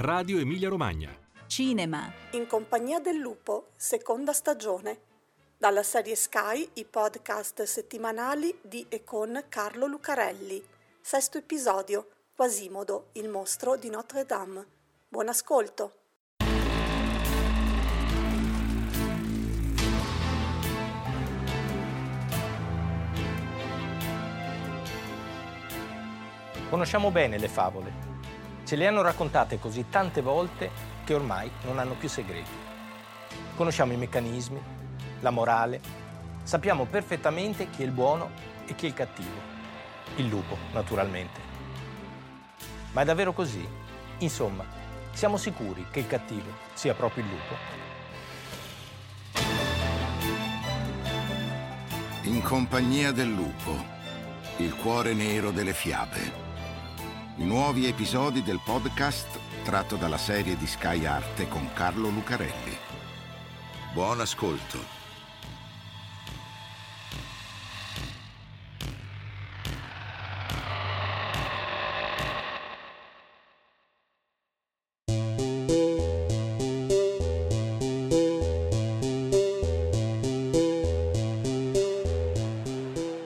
Radio Emilia Romagna. Cinema. In compagnia del lupo, seconda stagione. Dalla serie Sky, i podcast settimanali di e con Carlo Lucarelli. Sesto episodio. Quasimodo, il mostro di Notre Dame. Buon ascolto. Conosciamo bene le favole. Ce le hanno raccontate così tante volte che ormai non hanno più segreti. Conosciamo i meccanismi, la morale, sappiamo perfettamente chi è il buono e chi è il cattivo. Il lupo, naturalmente. Ma è davvero così? Insomma, siamo sicuri che il cattivo sia proprio il lupo? In compagnia del lupo, il cuore nero delle fiabe. I nuovi episodi del podcast tratto dalla serie di Sky Arte con Carlo Lucarelli. Buon ascolto.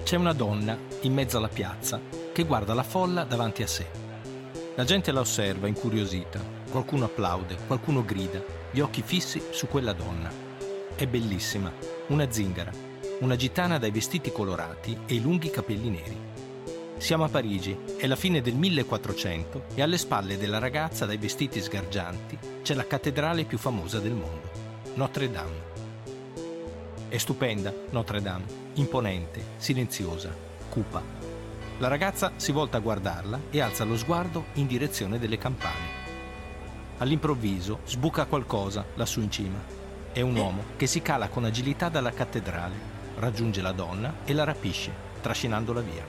C'è una donna in mezzo alla piazza che guarda la folla davanti a sé. La gente la osserva incuriosita, qualcuno applaude, qualcuno grida, gli occhi fissi su quella donna. È bellissima, una zingara, una gitana dai vestiti colorati e i lunghi capelli neri. Siamo a Parigi, è la fine del 1400 e alle spalle della ragazza dai vestiti sgargianti c'è la cattedrale più famosa del mondo, Notre Dame. È stupenda Notre Dame, imponente, silenziosa, cupa. La ragazza si volta a guardarla e alza lo sguardo in direzione delle campane. All'improvviso sbuca qualcosa lassù in cima. È un uomo che si cala con agilità dalla cattedrale, raggiunge la donna e la rapisce, trascinandola via.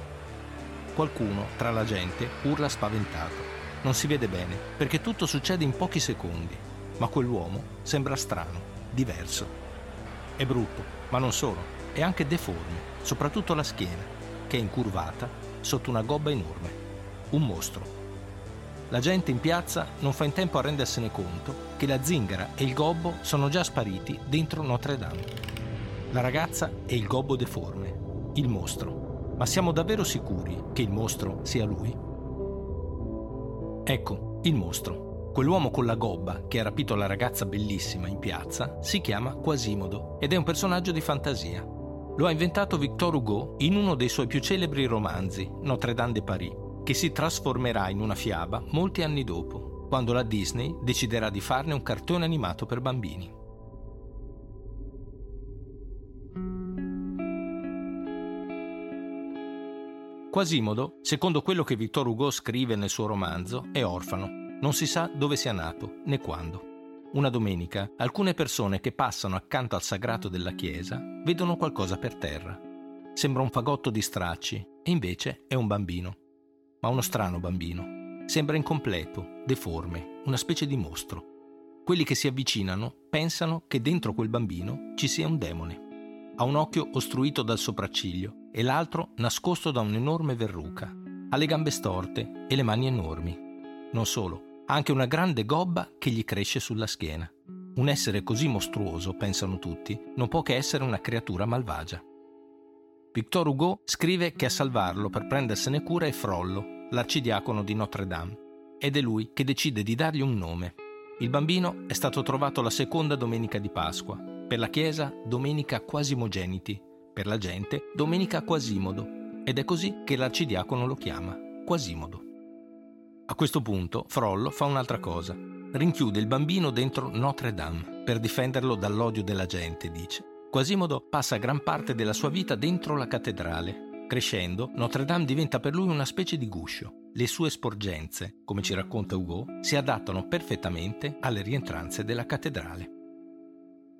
Qualcuno tra la gente urla spaventato. Non si vede bene perché tutto succede in pochi secondi, ma quell'uomo sembra strano, diverso. È brutto, ma non solo, è anche deforme, soprattutto la schiena, che è incurvata sotto una gobba enorme. Un mostro. La gente in piazza non fa in tempo a rendersene conto che la zingara e il gobbo sono già spariti dentro Notre Dame. La ragazza è il gobbo deforme, il mostro. Ma siamo davvero sicuri che il mostro sia lui? Ecco, il mostro. Quell'uomo con la gobba che ha rapito la ragazza bellissima in piazza si chiama Quasimodo ed è un personaggio di fantasia. Lo ha inventato Victor Hugo in uno dei suoi più celebri romanzi, Notre Dame de Paris, che si trasformerà in una fiaba molti anni dopo, quando la Disney deciderà di farne un cartone animato per bambini. Quasimodo, secondo quello che Victor Hugo scrive nel suo romanzo, è orfano. Non si sa dove sia nato né quando. Una domenica, alcune persone che passano accanto al sagrato della chiesa vedono qualcosa per terra. Sembra un fagotto di stracci e invece è un bambino. Ma uno strano bambino. Sembra incompleto, deforme, una specie di mostro. Quelli che si avvicinano pensano che dentro quel bambino ci sia un demone. Ha un occhio ostruito dal sopracciglio e l'altro nascosto da un'enorme verruca. Ha le gambe storte e le mani enormi. Non solo, ha anche una grande gobba che gli cresce sulla schiena. Un essere così mostruoso, pensano tutti, non può che essere una creatura malvagia. Victor Hugo scrive che a salvarlo per prendersene cura è Frollo, l'arcidiacono di Notre Dame, ed è lui che decide di dargli un nome. Il bambino è stato trovato la seconda domenica di Pasqua, per la Chiesa domenica Quasimogeniti, per la gente domenica Quasimodo, ed è così che l'arcidiacono lo chiama, Quasimodo. A questo punto Frollo fa un'altra cosa. Rinchiude il bambino dentro Notre Dame per difenderlo dall'odio della gente, dice. Quasimodo passa gran parte della sua vita dentro la cattedrale. Crescendo, Notre Dame diventa per lui una specie di guscio. Le sue sporgenze, come ci racconta Hugo, si adattano perfettamente alle rientranze della cattedrale.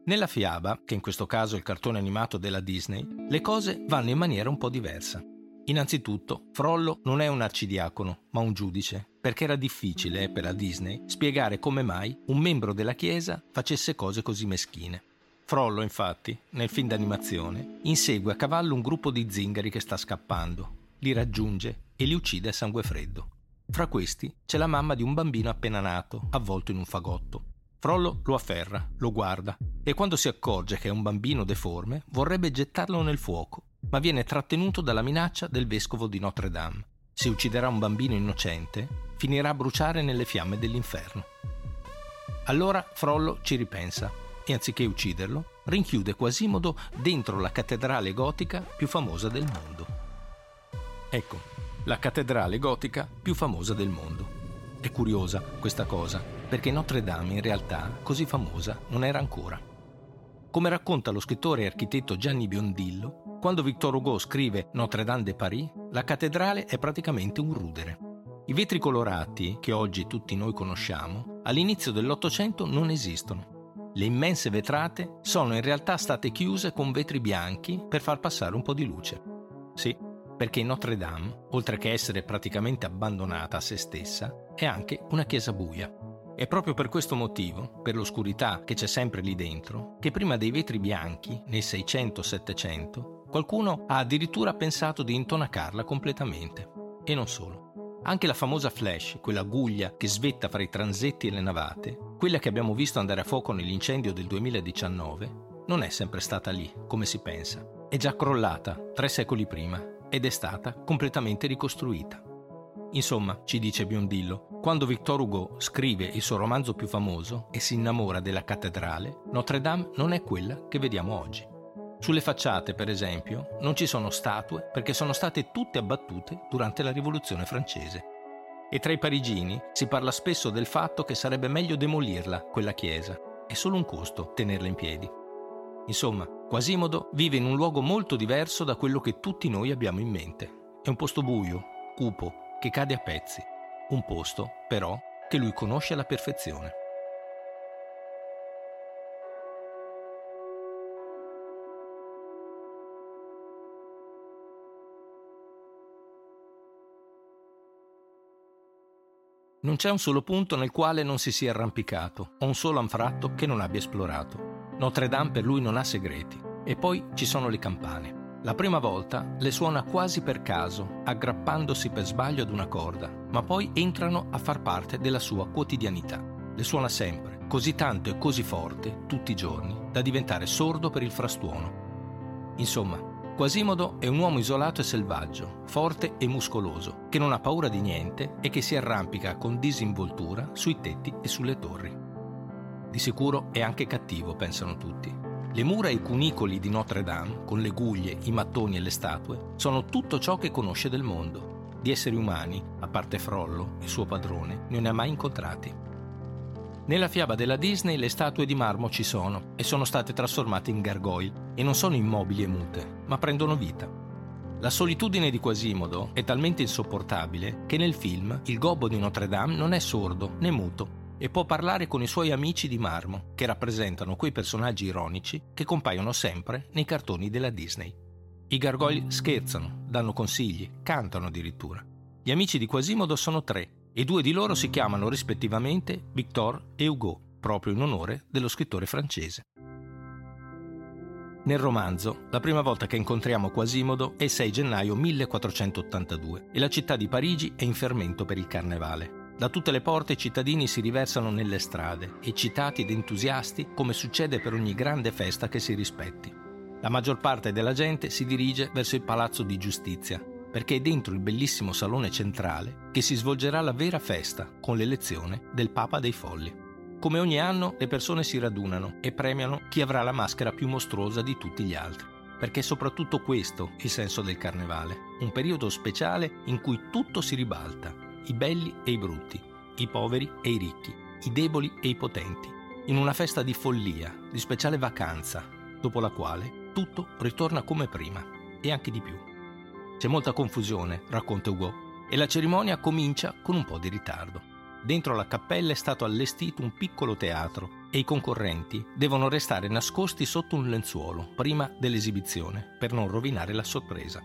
Nella fiaba, che in questo caso è il cartone animato della Disney, le cose vanno in maniera un po' diversa. Innanzitutto, Frollo non è un arcidiacono, ma un giudice, perché era difficile per la Disney spiegare come mai un membro della Chiesa facesse cose così meschine. Frollo, infatti, nel film d'animazione, insegue a cavallo un gruppo di zingari che sta scappando, li raggiunge e li uccide a sangue freddo. Fra questi c'è la mamma di un bambino appena nato, avvolto in un fagotto. Frollo lo afferra, lo guarda e quando si accorge che è un bambino deforme vorrebbe gettarlo nel fuoco, ma viene trattenuto dalla minaccia del vescovo di Notre Dame. Se ucciderà un bambino innocente, finirà a bruciare nelle fiamme dell'inferno. Allora Frollo ci ripensa e anziché ucciderlo, rinchiude Quasimodo dentro la cattedrale gotica più famosa del mondo. Ecco, la cattedrale gotica più famosa del mondo. È curiosa questa cosa, perché Notre Dame in realtà così famosa non era ancora. Come racconta lo scrittore e architetto Gianni Biondillo, quando Victor Hugo scrive Notre Dame de Paris, la cattedrale è praticamente un rudere. I vetri colorati, che oggi tutti noi conosciamo, all'inizio dell'Ottocento non esistono. Le immense vetrate sono in realtà state chiuse con vetri bianchi per far passare un po' di luce. Sì, perché Notre Dame, oltre che essere praticamente abbandonata a se stessa, è anche una chiesa buia. È proprio per questo motivo, per l'oscurità che c'è sempre lì dentro, che prima dei vetri bianchi, nel 600-700, qualcuno ha addirittura pensato di intonacarla completamente. E non solo. Anche la famosa flash, quella guglia che svetta fra i transetti e le navate, quella che abbiamo visto andare a fuoco nell'incendio del 2019, non è sempre stata lì, come si pensa. È già crollata tre secoli prima ed è stata completamente ricostruita. Insomma, ci dice Biondillo, quando Victor Hugo scrive il suo romanzo più famoso e si innamora della cattedrale, Notre Dame non è quella che vediamo oggi. Sulle facciate, per esempio, non ci sono statue perché sono state tutte abbattute durante la Rivoluzione francese. E tra i parigini si parla spesso del fatto che sarebbe meglio demolirla, quella chiesa. È solo un costo tenerla in piedi. Insomma, Quasimodo vive in un luogo molto diverso da quello che tutti noi abbiamo in mente. È un posto buio, cupo, che cade a pezzi. Un posto, però, che lui conosce alla perfezione. Non c'è un solo punto nel quale non si sia arrampicato, o un solo anfratto che non abbia esplorato. Notre Dame per lui non ha segreti. E poi ci sono le campane. La prima volta le suona quasi per caso, aggrappandosi per sbaglio ad una corda, ma poi entrano a far parte della sua quotidianità. Le suona sempre, così tanto e così forte, tutti i giorni, da diventare sordo per il frastuono. Insomma, Quasimodo è un uomo isolato e selvaggio, forte e muscoloso, che non ha paura di niente e che si arrampica con disinvoltura sui tetti e sulle torri. Di sicuro è anche cattivo, pensano tutti, le mura e i cunicoli di Notre Dame, con le guglie, i mattoni e le statue, sono tutto ciò che conosce del mondo. Di esseri umani, a parte Frollo, il suo padrone, non ne ha mai incontrati. Nella fiaba della Disney le statue di marmo ci sono e sono state trasformate in gargoyle e non sono immobili e mute, ma prendono vita. La solitudine di Quasimodo è talmente insopportabile che nel film il gobbo di Notre Dame non è sordo né muto, e può parlare con i suoi amici di marmo, che rappresentano quei personaggi ironici che compaiono sempre nei cartoni della Disney. I gargoyle scherzano, danno consigli, cantano addirittura. Gli amici di Quasimodo sono tre e due di loro si chiamano rispettivamente Victor e Hugo, proprio in onore dello scrittore francese. Nel romanzo, la prima volta che incontriamo Quasimodo è il 6 gennaio 1482 e la città di Parigi è in fermento per il carnevale. Da tutte le porte i cittadini si riversano nelle strade, eccitati ed entusiasti come succede per ogni grande festa che si rispetti. La maggior parte della gente si dirige verso il Palazzo di Giustizia, perché è dentro il bellissimo salone centrale che si svolgerà la vera festa con l'elezione del Papa dei Folli. Come ogni anno le persone si radunano e premiano chi avrà la maschera più mostruosa di tutti gli altri, perché è soprattutto questo il senso del carnevale, un periodo speciale in cui tutto si ribalta i belli e i brutti, i poveri e i ricchi, i deboli e i potenti, in una festa di follia, di speciale vacanza, dopo la quale tutto ritorna come prima e anche di più. C'è molta confusione, racconta Hugo, e la cerimonia comincia con un po' di ritardo. Dentro la cappella è stato allestito un piccolo teatro e i concorrenti devono restare nascosti sotto un lenzuolo prima dell'esibizione per non rovinare la sorpresa.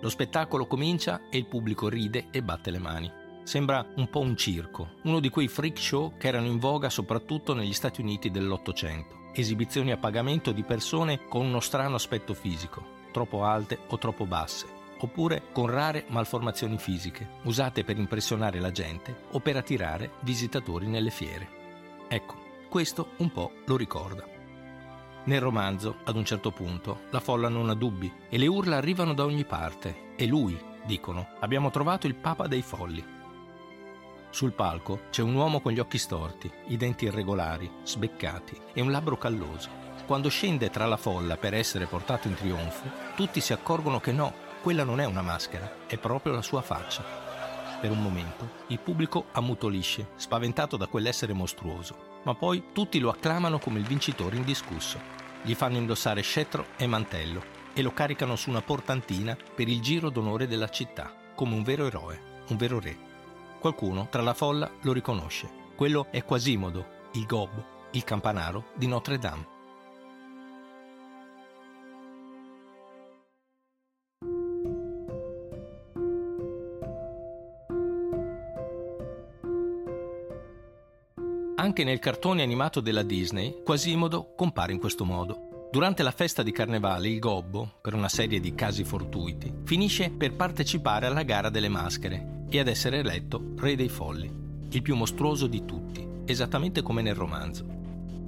Lo spettacolo comincia e il pubblico ride e batte le mani. Sembra un po' un circo, uno di quei freak show che erano in voga soprattutto negli Stati Uniti dell'Ottocento. Esibizioni a pagamento di persone con uno strano aspetto fisico, troppo alte o troppo basse, oppure con rare malformazioni fisiche, usate per impressionare la gente o per attirare visitatori nelle fiere. Ecco, questo un po' lo ricorda. Nel romanzo, ad un certo punto, la folla non ha dubbi e le urla arrivano da ogni parte. E lui, dicono, abbiamo trovato il papa dei folli. Sul palco c'è un uomo con gli occhi storti, i denti irregolari, sbeccati e un labbro calloso. Quando scende tra la folla per essere portato in trionfo, tutti si accorgono che no, quella non è una maschera, è proprio la sua faccia. Per un momento il pubblico ammutolisce, spaventato da quell'essere mostruoso, ma poi tutti lo acclamano come il vincitore indiscusso. Gli fanno indossare scettro e mantello e lo caricano su una portantina per il giro d'onore della città, come un vero eroe, un vero re. Qualcuno tra la folla lo riconosce. Quello è Quasimodo, il gobbo, il campanaro di Notre Dame. Anche nel cartone animato della Disney, Quasimodo compare in questo modo. Durante la festa di carnevale, il gobbo, per una serie di casi fortuiti, finisce per partecipare alla gara delle maschere e ad essere eletto re dei folli, il più mostruoso di tutti, esattamente come nel romanzo.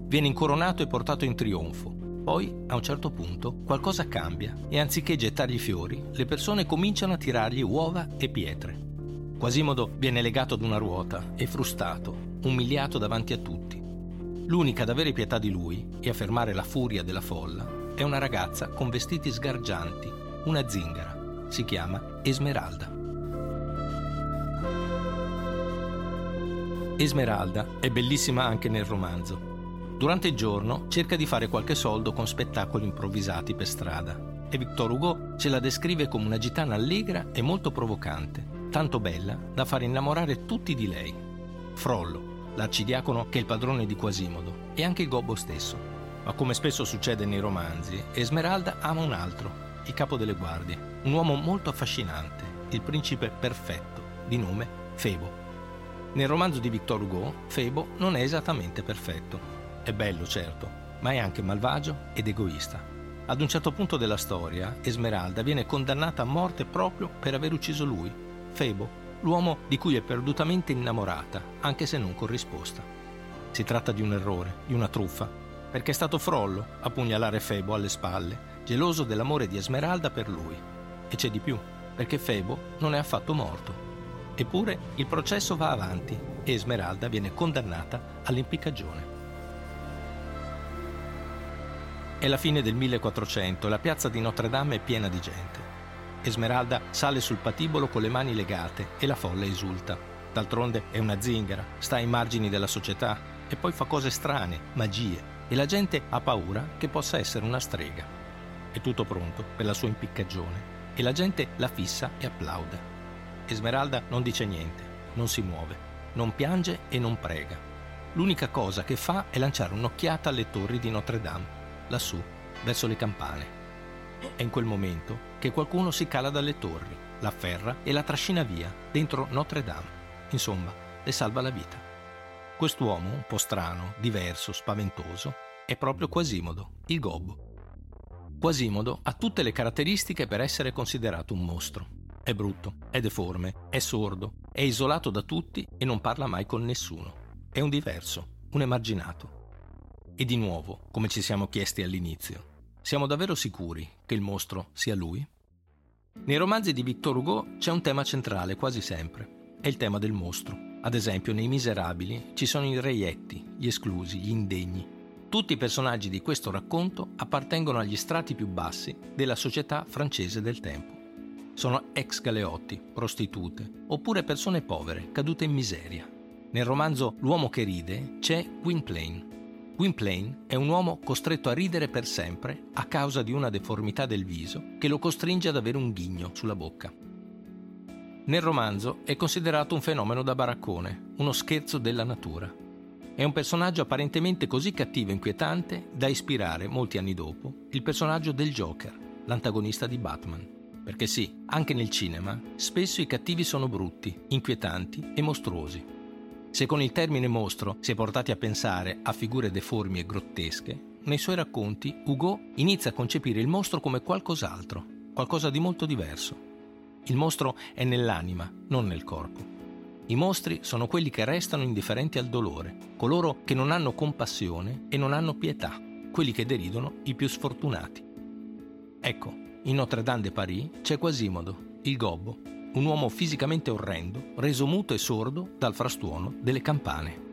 Viene incoronato e portato in trionfo. Poi, a un certo punto, qualcosa cambia e anziché gettargli fiori, le persone cominciano a tirargli uova e pietre. Quasimodo viene legato ad una ruota e frustato, umiliato davanti a tutti. L'unica ad avere pietà di lui e a fermare la furia della folla è una ragazza con vestiti sgargianti, una zingara. Si chiama Esmeralda. Esmeralda è bellissima anche nel romanzo. Durante il giorno cerca di fare qualche soldo con spettacoli improvvisati per strada e Victor Hugo ce la descrive come una gitana allegra e molto provocante, tanto bella da far innamorare tutti di lei. Frollo, l'arcidiacono che è il padrone di Quasimodo, e anche il gobbo stesso. Ma come spesso succede nei romanzi, Esmeralda ama un altro, il capo delle guardie, un uomo molto affascinante, il principe perfetto, di nome Febo. Nel romanzo di Victor Hugo, Febo non è esattamente perfetto. È bello, certo, ma è anche malvagio ed egoista. Ad un certo punto della storia, Esmeralda viene condannata a morte proprio per aver ucciso lui, Febo, l'uomo di cui è perdutamente innamorata, anche se non corrisposta. Si tratta di un errore, di una truffa, perché è stato Frollo a pugnalare Febo alle spalle, geloso dell'amore di Esmeralda per lui. E c'è di più, perché Febo non è affatto morto, Eppure il processo va avanti e Esmeralda viene condannata all'impiccagione. È la fine del 1400 e la piazza di Notre Dame è piena di gente. Esmeralda sale sul patibolo con le mani legate e la folla esulta. D'altronde è una zingara, sta ai margini della società e poi fa cose strane, magie, e la gente ha paura che possa essere una strega. È tutto pronto per la sua impiccagione e la gente la fissa e applaude. Esmeralda non dice niente, non si muove, non piange e non prega. L'unica cosa che fa è lanciare un'occhiata alle torri di Notre Dame, lassù, verso le campane. È in quel momento che qualcuno si cala dalle torri, la afferra e la trascina via, dentro Notre Dame. Insomma, le salva la vita. Quest'uomo, un po' strano, diverso, spaventoso, è proprio Quasimodo, il gobbo. Quasimodo ha tutte le caratteristiche per essere considerato un mostro. È brutto, è deforme, è sordo, è isolato da tutti e non parla mai con nessuno. È un diverso, un emarginato. E di nuovo, come ci siamo chiesti all'inizio, siamo davvero sicuri che il mostro sia lui? Nei romanzi di Victor Hugo c'è un tema centrale quasi sempre, è il tema del mostro. Ad esempio, nei Miserabili ci sono i reietti, gli esclusi, gli indegni. Tutti i personaggi di questo racconto appartengono agli strati più bassi della società francese del tempo sono ex galeotti, prostitute, oppure persone povere, cadute in miseria. Nel romanzo L'uomo che ride c'è Gwynplaine. Gwynplaine è un uomo costretto a ridere per sempre a causa di una deformità del viso che lo costringe ad avere un ghigno sulla bocca. Nel romanzo è considerato un fenomeno da baraccone, uno scherzo della natura. È un personaggio apparentemente così cattivo e inquietante da ispirare, molti anni dopo, il personaggio del Joker, l'antagonista di Batman. Perché sì, anche nel cinema, spesso i cattivi sono brutti, inquietanti e mostruosi. Se con il termine mostro si è portati a pensare a figure deformi e grottesche, nei suoi racconti Hugo inizia a concepire il mostro come qualcos'altro, qualcosa di molto diverso. Il mostro è nell'anima, non nel corpo. I mostri sono quelli che restano indifferenti al dolore, coloro che non hanno compassione e non hanno pietà, quelli che deridono i più sfortunati. Ecco, in Notre Dame de Paris c'è Quasimodo, il gobbo, un uomo fisicamente orrendo, reso muto e sordo dal frastuono delle campane.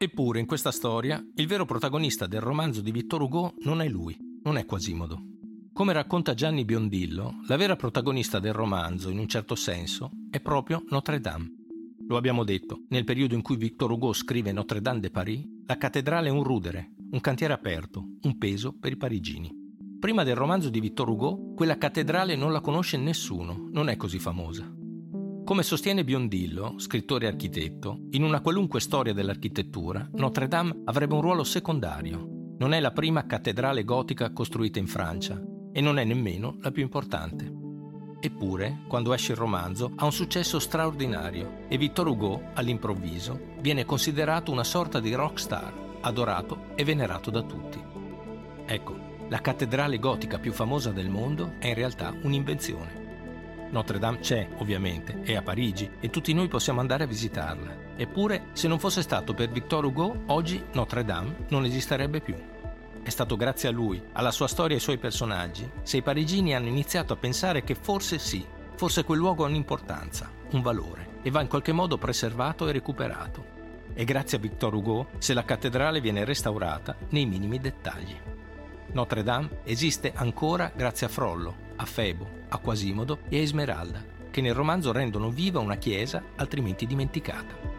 Eppure in questa storia il vero protagonista del romanzo di Vittor Hugo non è lui, non è Quasimodo. Come racconta Gianni Biondillo, la vera protagonista del romanzo, in un certo senso, è proprio Notre Dame. Lo abbiamo detto, nel periodo in cui Victor Hugo scrive Notre Dame de Paris, la cattedrale è un rudere, un cantiere aperto, un peso per i parigini. Prima del romanzo di Victor Hugo, quella cattedrale non la conosce nessuno, non è così famosa. Come sostiene Biondillo, scrittore e architetto, in una qualunque storia dell'architettura, Notre Dame avrebbe un ruolo secondario. Non è la prima cattedrale gotica costruita in Francia e non è nemmeno la più importante. Eppure, quando esce il romanzo, ha un successo straordinario e Victor Hugo, all'improvviso, viene considerato una sorta di rock star, adorato e venerato da tutti. Ecco, la cattedrale gotica più famosa del mondo è in realtà un'invenzione. Notre Dame c'è, ovviamente, è a Parigi e tutti noi possiamo andare a visitarla. Eppure, se non fosse stato per Victor Hugo, oggi Notre Dame non esisterebbe più. È stato grazie a lui, alla sua storia e ai suoi personaggi, se i parigini hanno iniziato a pensare che forse sì, forse quel luogo ha un'importanza, un valore, e va in qualche modo preservato e recuperato. E grazie a Victor Hugo se la cattedrale viene restaurata nei minimi dettagli. Notre Dame esiste ancora grazie a Frollo, a Febo, a Quasimodo e a Esmeralda, che nel romanzo rendono viva una chiesa altrimenti dimenticata.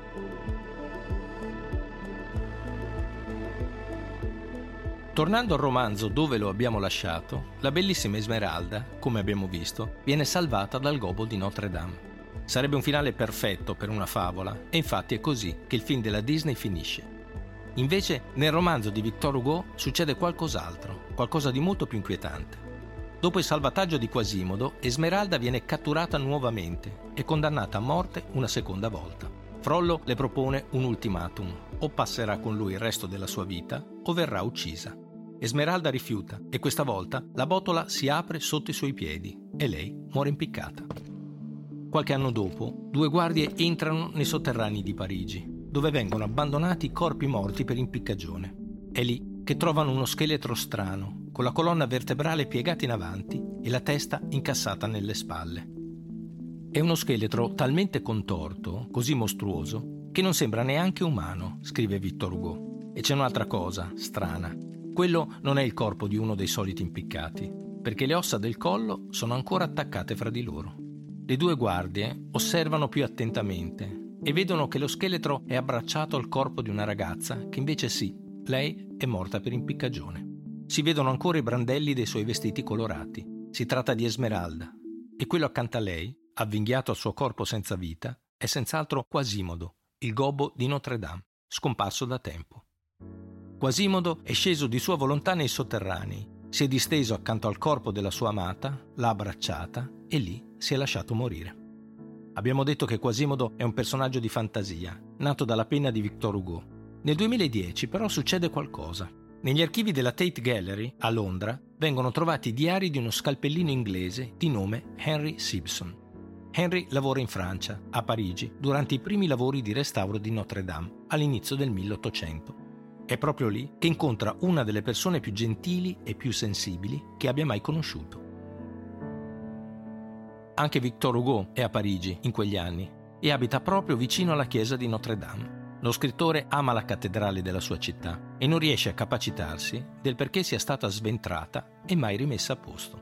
Tornando al romanzo dove lo abbiamo lasciato, la bellissima Esmeralda, come abbiamo visto, viene salvata dal gobbo di Notre Dame. Sarebbe un finale perfetto per una favola e infatti è così che il film della Disney finisce. Invece nel romanzo di Victor Hugo succede qualcos'altro, qualcosa di molto più inquietante. Dopo il salvataggio di Quasimodo, Esmeralda viene catturata nuovamente e condannata a morte una seconda volta. Frollo le propone un ultimatum, o passerà con lui il resto della sua vita o verrà uccisa. Esmeralda rifiuta e questa volta la botola si apre sotto i suoi piedi e lei muore impiccata. Qualche anno dopo, due guardie entrano nei sotterranei di Parigi, dove vengono abbandonati corpi morti per impiccagione. È lì che trovano uno scheletro strano, con la colonna vertebrale piegata in avanti e la testa incassata nelle spalle. È uno scheletro talmente contorto, così mostruoso, che non sembra neanche umano, scrive Victor Hugo. E c'è un'altra cosa, strana. Quello non è il corpo di uno dei soliti impiccati, perché le ossa del collo sono ancora attaccate fra di loro. Le due guardie osservano più attentamente e vedono che lo scheletro è abbracciato al corpo di una ragazza che invece sì, lei è morta per impiccagione. Si vedono ancora i brandelli dei suoi vestiti colorati. Si tratta di Esmeralda. E quello accanto a lei, avvinghiato al suo corpo senza vita, è senz'altro Quasimodo, il gobbo di Notre Dame, scomparso da tempo. Quasimodo è sceso di sua volontà nei sotterranei, si è disteso accanto al corpo della sua amata, l'ha abbracciata e lì si è lasciato morire. Abbiamo detto che Quasimodo è un personaggio di fantasia, nato dalla penna di Victor Hugo. Nel 2010 però succede qualcosa. Negli archivi della Tate Gallery, a Londra, vengono trovati i diari di uno scalpellino inglese di nome Henry Simpson. Henry lavora in Francia, a Parigi, durante i primi lavori di restauro di Notre Dame, all'inizio del 1800. È proprio lì che incontra una delle persone più gentili e più sensibili che abbia mai conosciuto. Anche Victor Hugo è a Parigi in quegli anni e abita proprio vicino alla chiesa di Notre Dame. Lo scrittore ama la cattedrale della sua città e non riesce a capacitarsi del perché sia stata sventrata e mai rimessa a posto.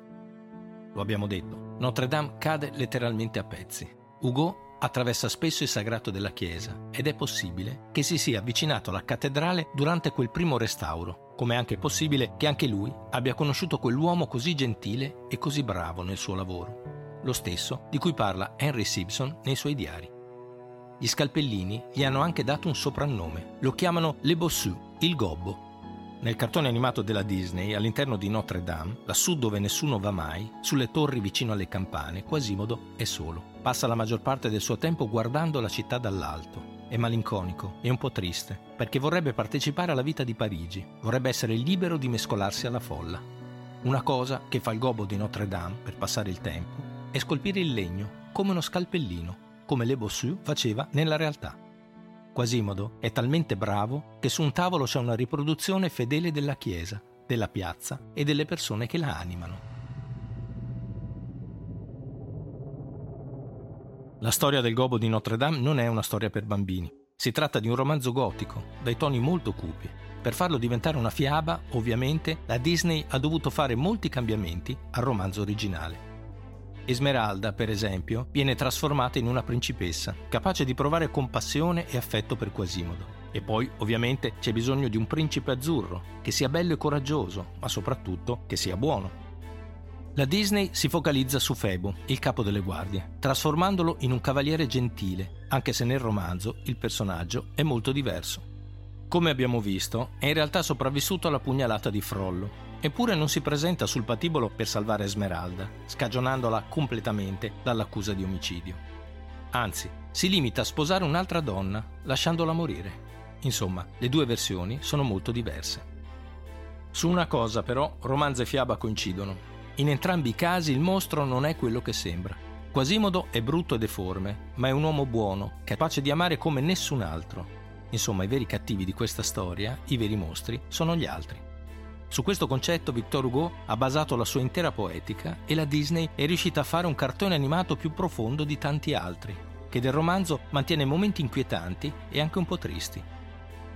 Lo abbiamo detto, Notre Dame cade letteralmente a pezzi. Hugo attraversa spesso il sagrato della chiesa ed è possibile che si sia avvicinato alla cattedrale durante quel primo restauro, come è anche possibile che anche lui abbia conosciuto quell'uomo così gentile e così bravo nel suo lavoro, lo stesso di cui parla Henry Simpson nei suoi diari. Gli scalpellini gli hanno anche dato un soprannome, lo chiamano Le Bossu, il gobbo. Nel cartone animato della Disney, all'interno di Notre Dame, lassù dove nessuno va mai, sulle torri vicino alle campane, Quasimodo è solo. Passa la maggior parte del suo tempo guardando la città dall'alto. È malinconico e un po' triste, perché vorrebbe partecipare alla vita di Parigi, vorrebbe essere libero di mescolarsi alla folla. Una cosa che fa il gobbo di Notre Dame per passare il tempo è scolpire il legno come uno scalpellino, come Le Bossu faceva nella realtà. Quasimodo è talmente bravo che su un tavolo c'è una riproduzione fedele della chiesa, della piazza e delle persone che la animano. La storia del gobo di Notre Dame non è una storia per bambini. Si tratta di un romanzo gotico, dai toni molto cupi. Per farlo diventare una fiaba, ovviamente, la Disney ha dovuto fare molti cambiamenti al romanzo originale. Esmeralda, per esempio, viene trasformata in una principessa, capace di provare compassione e affetto per Quasimodo. E poi, ovviamente, c'è bisogno di un principe azzurro, che sia bello e coraggioso, ma soprattutto che sia buono. La Disney si focalizza su Febo, il capo delle guardie, trasformandolo in un cavaliere gentile, anche se nel romanzo il personaggio è molto diverso. Come abbiamo visto, è in realtà sopravvissuto alla pugnalata di Frollo Eppure non si presenta sul patibolo per salvare Esmeralda, scagionandola completamente dall'accusa di omicidio. Anzi, si limita a sposare un'altra donna, lasciandola morire. Insomma, le due versioni sono molto diverse. Su una cosa però, romanzo e fiaba coincidono. In entrambi i casi il mostro non è quello che sembra. Quasimodo è brutto e deforme, ma è un uomo buono, capace di amare come nessun altro. Insomma, i veri cattivi di questa storia, i veri mostri, sono gli altri. Su questo concetto Victor Hugo ha basato la sua intera poetica e la Disney è riuscita a fare un cartone animato più profondo di tanti altri, che del romanzo mantiene momenti inquietanti e anche un po' tristi.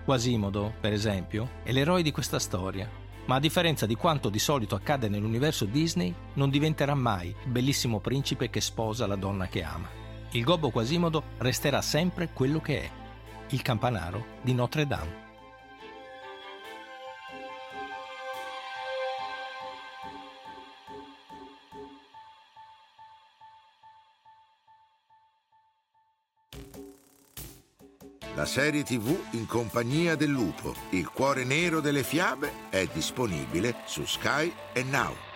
Quasimodo, per esempio, è l'eroe di questa storia, ma a differenza di quanto di solito accade nell'universo Disney, non diventerà mai il bellissimo principe che sposa la donna che ama. Il gobbo Quasimodo resterà sempre quello che è, il campanaro di Notre Dame. La serie TV in compagnia del lupo, il cuore nero delle fiabe, è disponibile su Sky e Now.